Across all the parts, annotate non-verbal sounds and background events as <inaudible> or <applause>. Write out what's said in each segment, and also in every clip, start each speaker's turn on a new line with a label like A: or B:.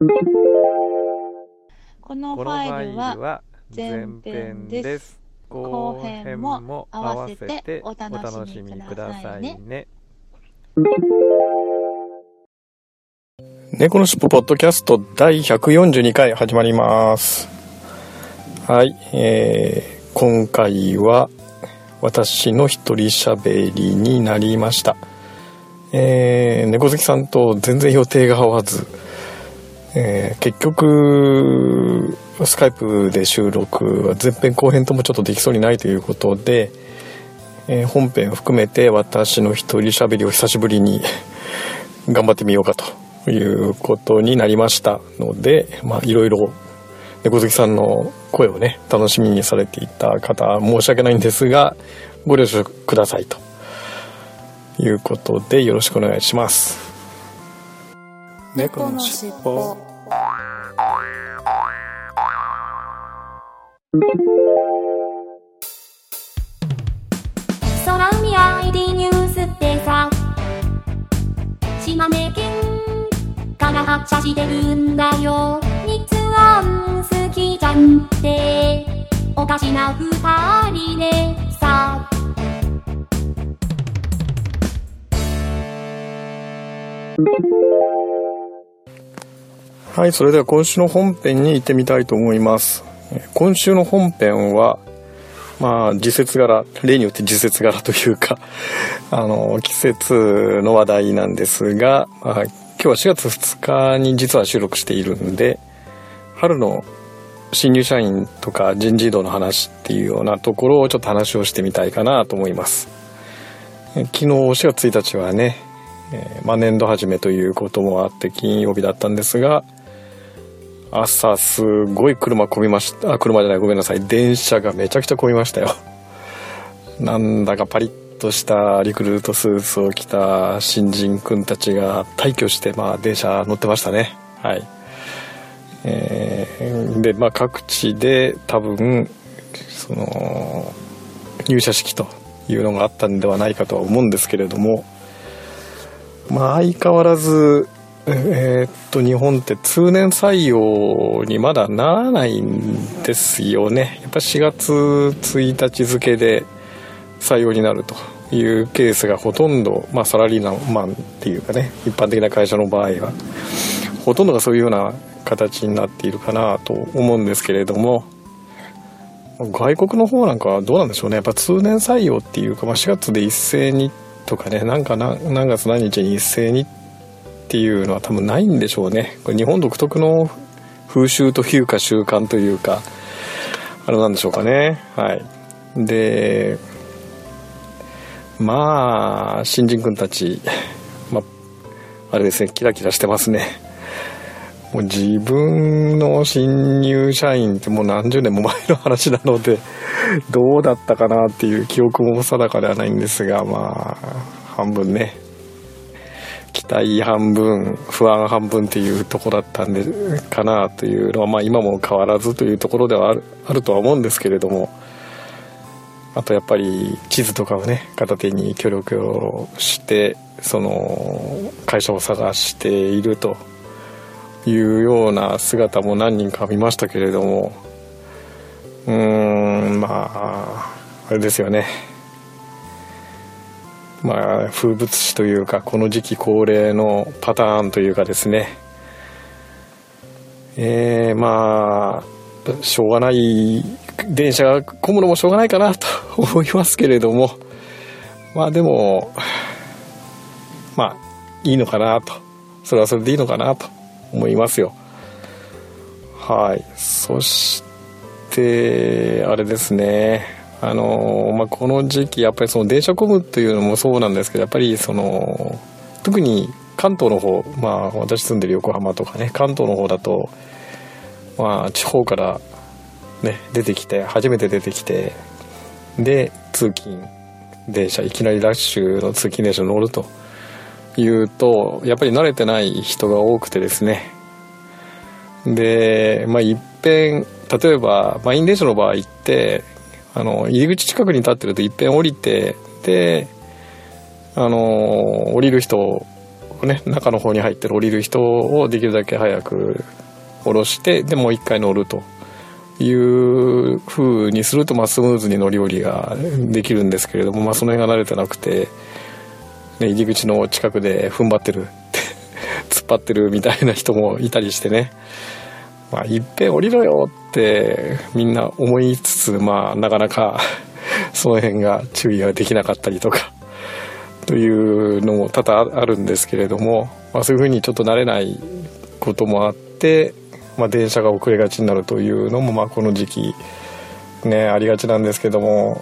A: このファイルは前編です。後編も合わせてお楽しみくださいね。
B: 猫のしっぽポッドキャスト第142回始まります。はい、えー、今回は私の一人喋りになりました。えー、猫好きさんと全然予定が合わずえー、結局スカイプで収録は前編後編ともちょっとできそうにないということで、えー、本編含めて私の一人喋りを久しぶりに頑張ってみようかということになりましたのでまいろいろ猫好きさんの声をね楽しみにされていた方申し訳ないんですがご了承くださいということでよろしくお願いします。
A: 猫のしっぽ
C: 空海 ID ニュースってさ。島根県から発車してるんだよ。日安好きじゃんって。おかしな二人でさ。
B: はい、それでは今週の本編に行ってみたいと思います。今週の本編は、まあ、時節柄、例によって時節柄というか、<laughs> あの、季節の話題なんですが、まあ、今日は4月2日に実は収録しているんで、春の新入社員とか人事異動の話っていうようなところをちょっと話をしてみたいかなと思います。昨日4月1日はね、えまあ、年度始めということもあって金曜日だったんですが、朝すごい車混みました。あ車じゃない。ごめんなさい。電車がめちゃくちゃ混みましたよ。<laughs> なんだかパリッとしたリクルートスーツを着た新人くんたちが退去してまあ電車乗ってましたね。はい。えーでまあ各地で多分その入社式というのがあったんではないかとは思うんですけれどもまあ相変わらずえーっと日本って通年採用にまだならないんですよね。やっぱ4月1日付で採用になるというケースがほとんど、まあ、サラリーマンっていうかね一般的な会社の場合はほとんどがそういうような形になっているかなと思うんですけれども外国の方なんかはどうなんでしょうね。やっぱ通年採用っていうか、まあ、4月で一斉にとかねなんか何何月何日に一斉にっていうのは多分ないんでしょうね。これ日本独特の風習というか習慣というかあれなんでしょうかね。はい。でまあ新人君たち、まあ、あれですねキラキラしてますね。もう自分の新入社員ってもう何十年も前の話なのでどうだったかなっていう記憶も定かではないんですがまあ半分ね。期待半分不安半分っていうとこだったんでかなというのは、まあ、今も変わらずというところではあるあるとは思うんですけれどもあとやっぱり地図とかをね片手に協力をしてその会社を探しているというような姿も何人か見ましたけれどもうーんまああれですよね。まあ、風物詩というかこの時期恒例のパターンというかですね。えー、まあしょうがない電車が混むのもしょうがないかなと思いますけれども。まあでもまあいいのかなと。それはそれでいいのかなと思いますよ。はい。そしてあれですね。あのまあ、この時期やっぱりその電車混むというのもそうなんですけどやっぱりその特に関東の方まあ私住んでる横浜とかね関東の方だとまあ地方からね出てきて初めて出てきてで通勤電車いきなりラッシュの通勤電車に乗るというとやっぱり慣れてない人が多くてですね。でまあいっぺん例えば満員電車の場合ってあの入り口近くに立ってるといっぺん降りてであの降りる人をね中の方に入ってる降りる人をできるだけ早く降ろしてでもう一回乗るという風にすると、まあ、スムーズに乗り降りができるんですけれども、まあ、その辺が慣れてなくて、ね、入り口の近くで踏ん張ってる <laughs> 突っ張ってるみたいな人もいたりしてね、まあ、いっぺん降りろよってみんな思いつつ、まあ、なかなか <laughs> その辺が注意ができなかったりとかというのも多々あるんですけれども、まあ、そういうふうにちょっと慣れないこともあってまあ、電車が遅れがちになるというのも、まあ、この時期ねありがちなんですけども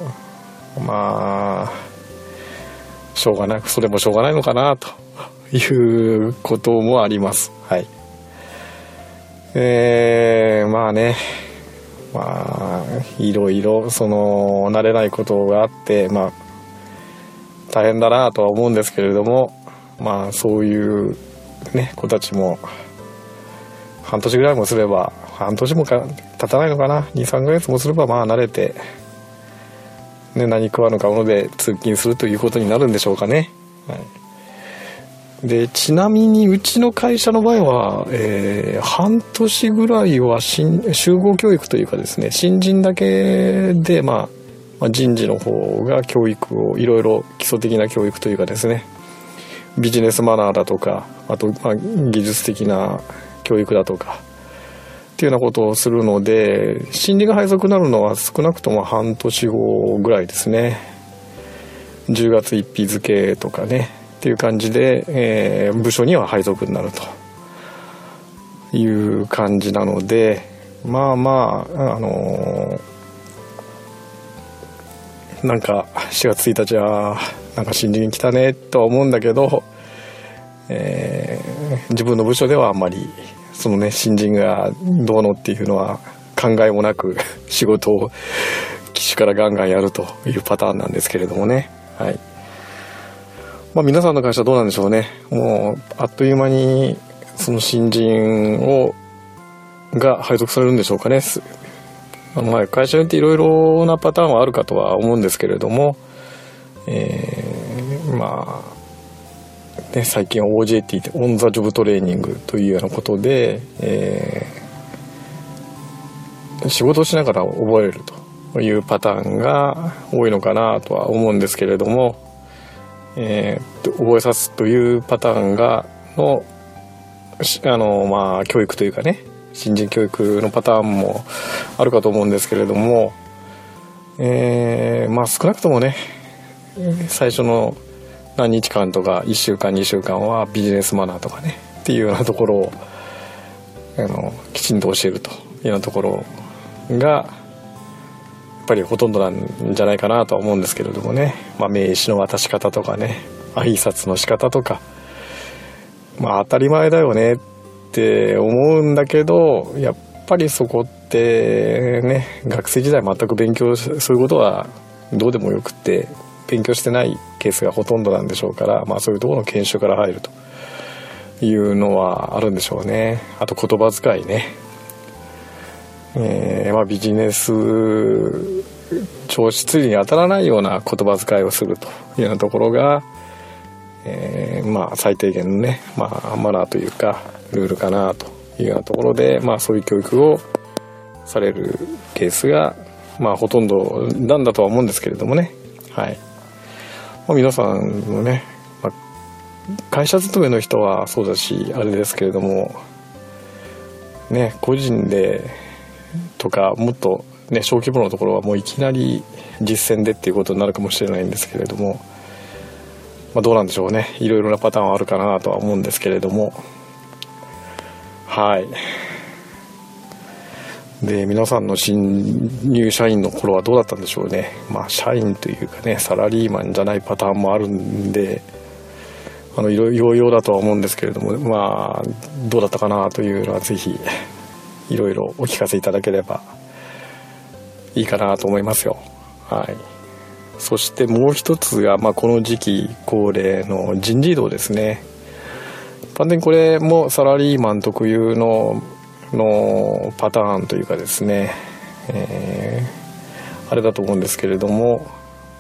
B: まあしょうがなくそれもしょうがないのかなということもあります。はい。えー、まあね。まあいろいろその慣れないことがあってまあ大変だなとは思うんですけれどもまあそういうね子たちも半年ぐらいもすれば半年もか経たないのかな？23ヶ月もすればまあ慣れて、ね、何食わぬかもので通勤するということになるんでしょうかね、はい、でちなみにうちの会社の場合は、えー、半年ぐらいは集合教育というかですね新人だけで、まあ、まあ人事の方が教育をいろいろ基礎的な教育というかですねビジネスマナーだとかあと、まあ、技術的な教育だとかっていうようなことをするので心理が配属になるのは少なくとも半年後ぐらいですね。10月1日付とかね。っていう感じで、えー、部署には配属になると。いう感じなのでまあまああのー、なんか4月1日はなんか新人来たねとは思うんだけど、えー、自分の部署ではあんまりそのね新人がどうのっていうのは考えもなく <laughs> 仕事を機種からガンガンやるというパターンなんですけれどもね。はい。まあ皆さんの会社どうなんでしょうね。もうあっという間にその新人をが配属されるんでしょうかね。まあ会社によっていろいろなパターンはあるかとは思うんですけれどもえー、まあね、最近 OJT でオン・ザ・ジョブトレーニングというようなことで、えー、仕事をしながら覚えるというパターンが多いのかなとは思うんですけれども、えー、覚えさすというパターンがのあのまあ教育というかね新人教育のパターンもあるかと思うんですけれども、えー、まあ少なくともね最初の何日間とか1週間2週間はビジネスマナーとかねっていうようなところをあのきちんと教えるというようなところがぱりほとんどなんじゃないかなとは思うんですけれどもね、まあ、名刺の渡し方とかね。挨拶の仕方とか。まあ当たり前だよねって思うんだけどやっぱりそこってね学生時代全く勉強そういうことはどうでもよくって勉強してないケースがほとんどなんでしょうから、まあ、そういうところの研修から入るというのはあるんでしょうね。あと言葉遣いね、えー、まあ、ビジネス調子に当たらないような言葉遣いをするというようなところが、えー、まあ、最低限のね、まあ、マナーというかルールかなというようなところで、まあ、そういう教育をされるケースが、まあ、ほとんどなんだとは思うんですけれどもね。はい。まあ、皆さんのね、まあ、会社勤めの人はそうだしあれですけれどもね個人でとかもっとね小規模のところはもういきなり実践でっていうことになるかもしれないんですけれども、まあ、どうなんでしょうね。いろいろなパターンはあるかなとは思うんですけれども。はい。で皆さんの新入社員の頃はどうだったんでしょうね。まあ社員というかねサラリーマンじゃないパターンもあるんであのいろいろだとは思うんですけれどもまあどうだったかなというのはぜひいろいろお聞かせいただければいいかなと思いますよ。はい。そしてもう一つが、まあ、この時期恒例の人事異動ですね。完全にこれもサラリーマン特有ののパターンというかですね、えー、あれだと思うんですけれども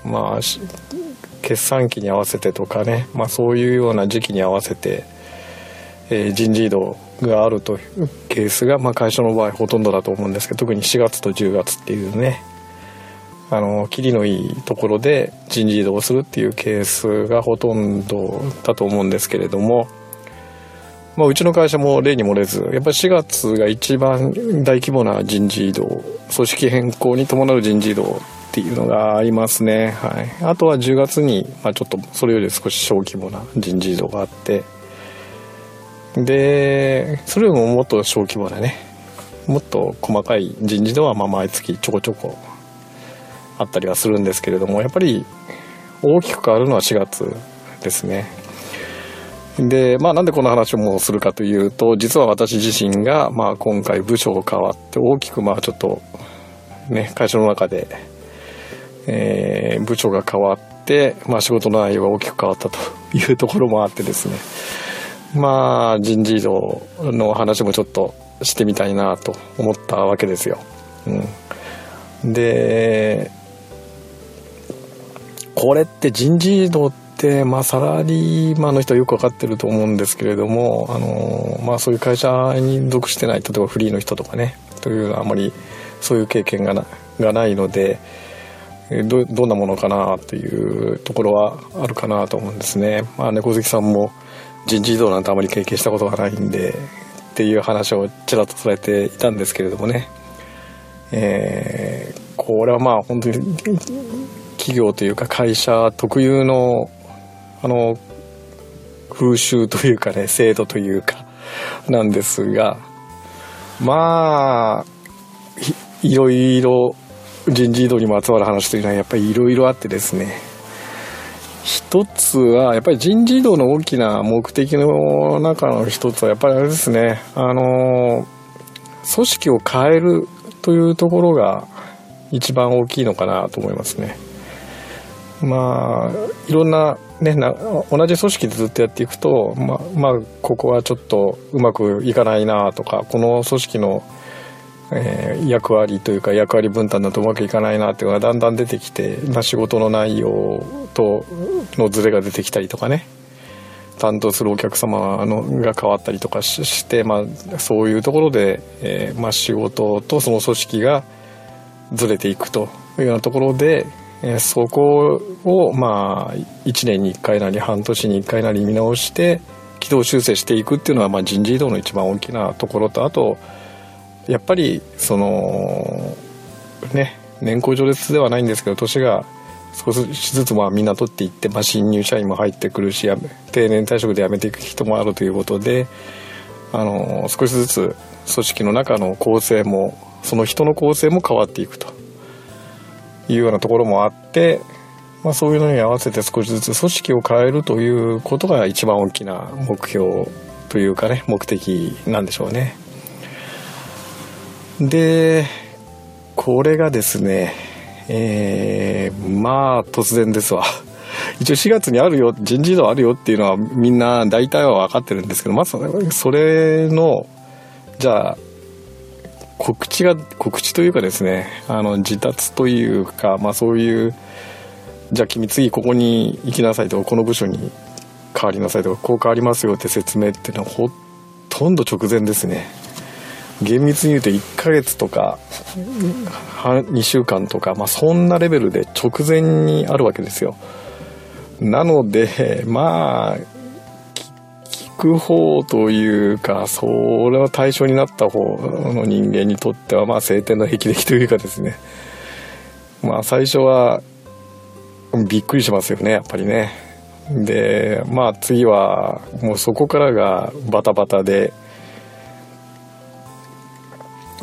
B: まあ決算期に合わせてとかね、まあ、そういうような時期に合わせて、えー、人事異動があるというケースが、まあ、会社の場合ほとんどだと思うんですけど特に4月と10月っていうねあの切りのいいところで人事異動するっていうケースがほとんどだと思うんですけれども、まあ、うちの会社も例に漏れずやっぱり4月が一番大規模な人事異動組織変更に伴う人事異動っていうのがありますね、はい、あとは10月に、まあ、ちょっとそれより少し小規模な人事異動があってでそれよりももっと小規模なね。もっと細かい人事異動はまあ毎月ちょこちょこあったりはするんですけれどもやっぱり大きく変わるのは4月ですね。でまあなんでこの話をもうするかというと実は私自身が、まあ、今回部署が変わって大きくまあちょっとね会社の中で、えー、部署が変わって、まあ、仕事の内容が大きく変わったというところもあってですね。まあ人事異動の話もちょっとしてみたいなと思ったわけですよ。うん、でこれって人事異動って、まあ、サラリーマンの人はよく分かってると思うんですけれども、あのまあ、そういう会社に属してない例えばフリーの人とかねというのはあまりそういう経験がながないのでどどんなものかなというところはあるかなと思うんですね。まあ、猫好きさんも人事異動なんてあまり経験したことがないんでっていう話をちらっとされていたんですけれどもね、えー、これはまあ本当に企業というか会社特有のあの風習というかね制度というかなんですがまあいろいろ人事異動にまつわる話というのはやっぱりいろいろあってですね。一つはやっぱり人事異動の大きな目的の中の一つはやっぱりあれですねあの組織を変えるというところが一番大きいのかなと思いますね。まあいろんなねな同じ組織でずっとやっていくとままあここはちょっとうまくいかないなとかこの組織の、えー、役割というか役割分担だとうまくいかないなっていうのがだんだん出てきて、まあ、仕事の内容とのズレが出てきたりとかね。担当するお客様のが変わったりとかして、まあ、そういうところで、えーまあ、仕事とその組織がずれていくというようなところでえそこをまあ1年に1回なり半年に1回なり見直して軌道修正していくっていうのはまあ人事異動の一番大きなところとあとやっぱりそのね年功序列ではないんですけど年が少しずつまあみんな取っていって、まあ、新入社員も入ってくるし定年退職で辞めていく人もあるということであの少しずつ組織の中の構成もその人の構成も変わっていくというようなところもあって、まあ、そういうのに合わせて少しずつ組織を変えるということが一番大きな目標というかね目的なんでしょうね。でこれがですねえー、まあ突然ですわ。<laughs> 一応4月にあるよ人事異動あるよっていうのはみんな大体は分かってるんですけどまずそれのじゃあ告知が告知というかですねあの自達というか、まあ、そういうじゃあ君次ここに行きなさいとかこの部署に変わりなさいとかこう変わりますよって説明っていうのはほとんど直前ですね厳密に言うと1ヶ月とか2週間とか、まあ、そんなレベルで直前にあるわけですよなのでまあ聞く方というか、それは対象になった方の人間にとっては、まあ、晴天の霹靂というかですね。まあ、最初は、びっくりしますよね、やっぱりね。で、まあ、次は、もうそこからがバタバタで、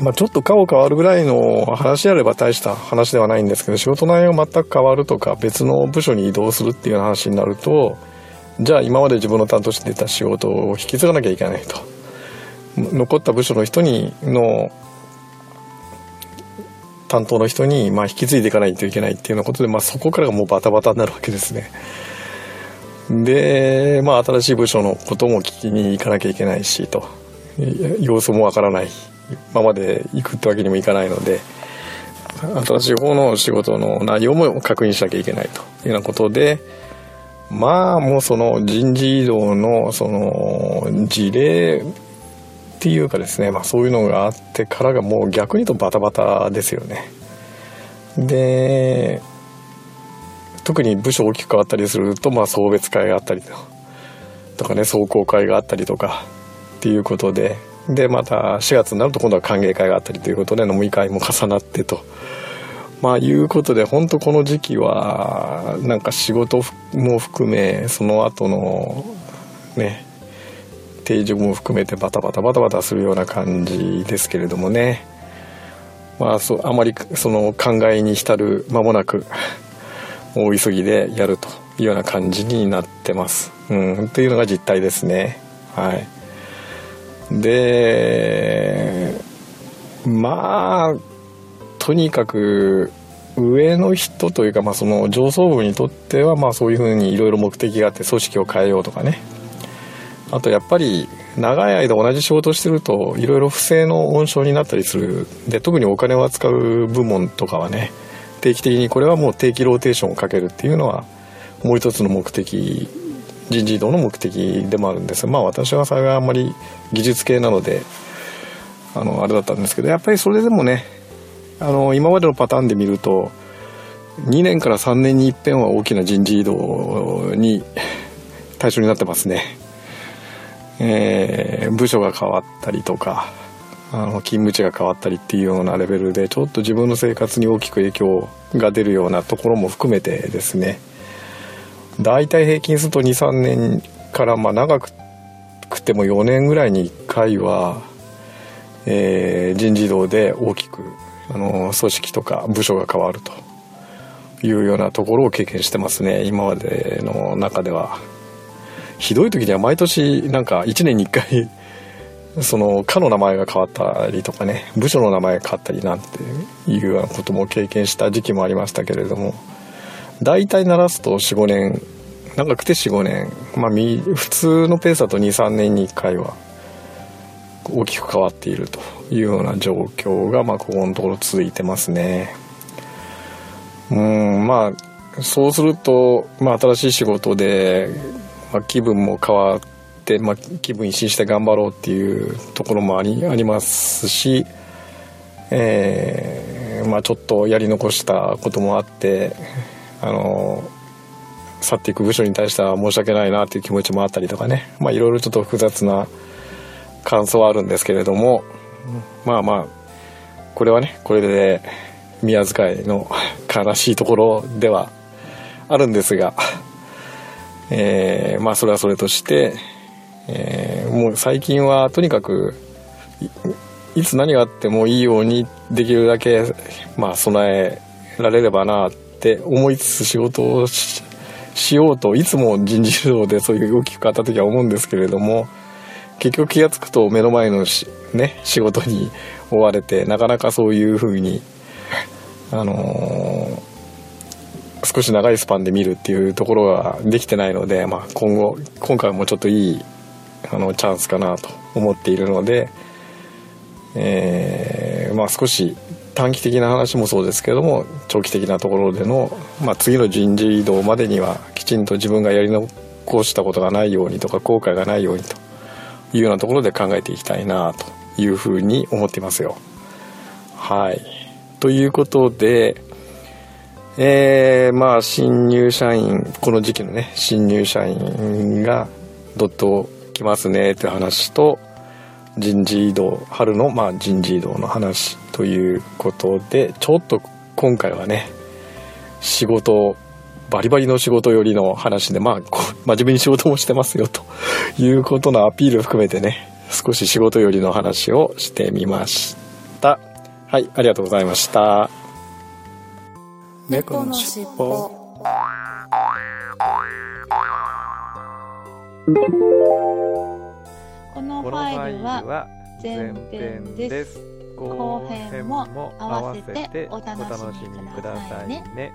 B: まあ、ちょっと顔変わるぐらいの話であれば大した話ではないんですけど、仕事内容全く変わるとか、別の部署に移動するっていう話になると、じゃあ今まで自分の担当してた仕事を引き継がなきゃいけないと。残った部署の人にの担当の人に、まあ、引き継いでいかないといけないっていうようなことで、まあ、そこからがもうバタバタになるわけですね。で、まあ、新しい部署のことも聞きに行かなきゃいけないしと。様子もわからない。ままで行くってわけにもいかないので新しい方の仕事の内容も確認しなきゃいけないというようなことでまあもうその人事異動のその事例っていうかですね、まあ、そういうのがあってからがもう逆に言うとバタバタですよね。で特に部署大きく変わったりすると、まあ、送別会があったりとかね壮行会があったりとかっていうことででまた4月になると今度は歓迎会があったりということで飲み会も重なってと。まあいうことで本当この時期はなんか仕事も含めその後のね定時も含めてバタバタバタバタするような感じですけれどもねまあそあまりその考えに浸る間もなく大急ぎでやるというような感じになってます。うん、っていうのが実態ですね。はい。で、まあ、とにかく上の人というか、まあ、その上層部にとっては、まあ、そういうふうにいろいろ目的があって組織を変えようとかね。あとやっぱり長い間同じ仕事してるといろいろ不正の温床になったりする。で特にお金を扱う部門とかはね定期的にこれはもう定期ローテーションをかけるっていうのはもう一つの目的人事異動の目的でもあるんですまあ私はそれはあんまり技術系なのであのあれだったんですけどやっぱりそれでもねあの今までのパターンで見ると2年から3年に一遍は大きな人事異動に対象になってますね。えー、部署が変わったりとかあの勤務地が変わったりっていうようなレベルでちょっと自分の生活に大きく影響が出るようなところも含めてですね大体平均すると23年からまあ長くても4年ぐらいに1回は、えー、人事異動で大きくあの組織とか部署が変わるというようなところを経験してますね今までの中では。ひどい時には毎年なんか1年に1回 <laughs> その課の名前が変わったりとかね部署の名前が変わったりなんていうようなことも経験した時期もありましたけれども大体鳴らすと45年。長くて45年。まあ普通のペースだと23年に1回は大きく変わっているというような状況がまあここのところ続いてますね。うんまあそうすると、まあ、新しい仕事でまあ、気分も変わって、まあ、気分一新して頑張ろうっていうところもありありますし、えー、まあ、ちょっとやり残したこともあってあの去っていく部署に対しては申し訳ないなっていう気持ちもあったりとかね。まあいろいろちょっと複雑な感想はあるんですけれどもまあまあこれはねこれで宮遣いの悲しいところではあるんですがえー、まあそれはそれとして、えー、もう最近はとにかくいつ何があってもいいようにできるだけ、まあ、備えられればなって思いつつ仕事をしようといつも人事異動でそういう大きく変わった時は思うんですけれども結局気が付くと目の前のね、仕事に追われてなかなかそういうふうにあのー少し長いスパンで見るっていうところができてないので、まあ、今後今回もちょっといいあのチャンスかなと思っているので、えー、まあ、少し短期的な話もそうですけども長期的なところでの、まあ、次の人事異動までにはきちんと自分がやり残したことがないようにとか後悔がないようにというようなところで考えていきたいなというふうに思っていますよ。はいということで、えー、まあ新入社員この時期のね新入社員がどっと来ますねって話と人事異動春のまあ人事異動の話ということでちょっと今回はね仕事バリバリの仕事寄りの話でまあ真面目に仕事もしてますよということのアピール含めてね少し仕事寄りの話をしてみました。はいありがとうございました。
A: 猫のしっぽ。
D: このフ
C: このフ
D: ァ
C: ァイル
D: は
C: は
D: 前
C: 前
D: 編
C: 編
D: で
C: ですす。
D: 後
C: 後
D: 編
C: 編
D: も
C: も
D: 合
C: 合わ
D: わせて
C: お
D: お楽しみ
C: くださいね。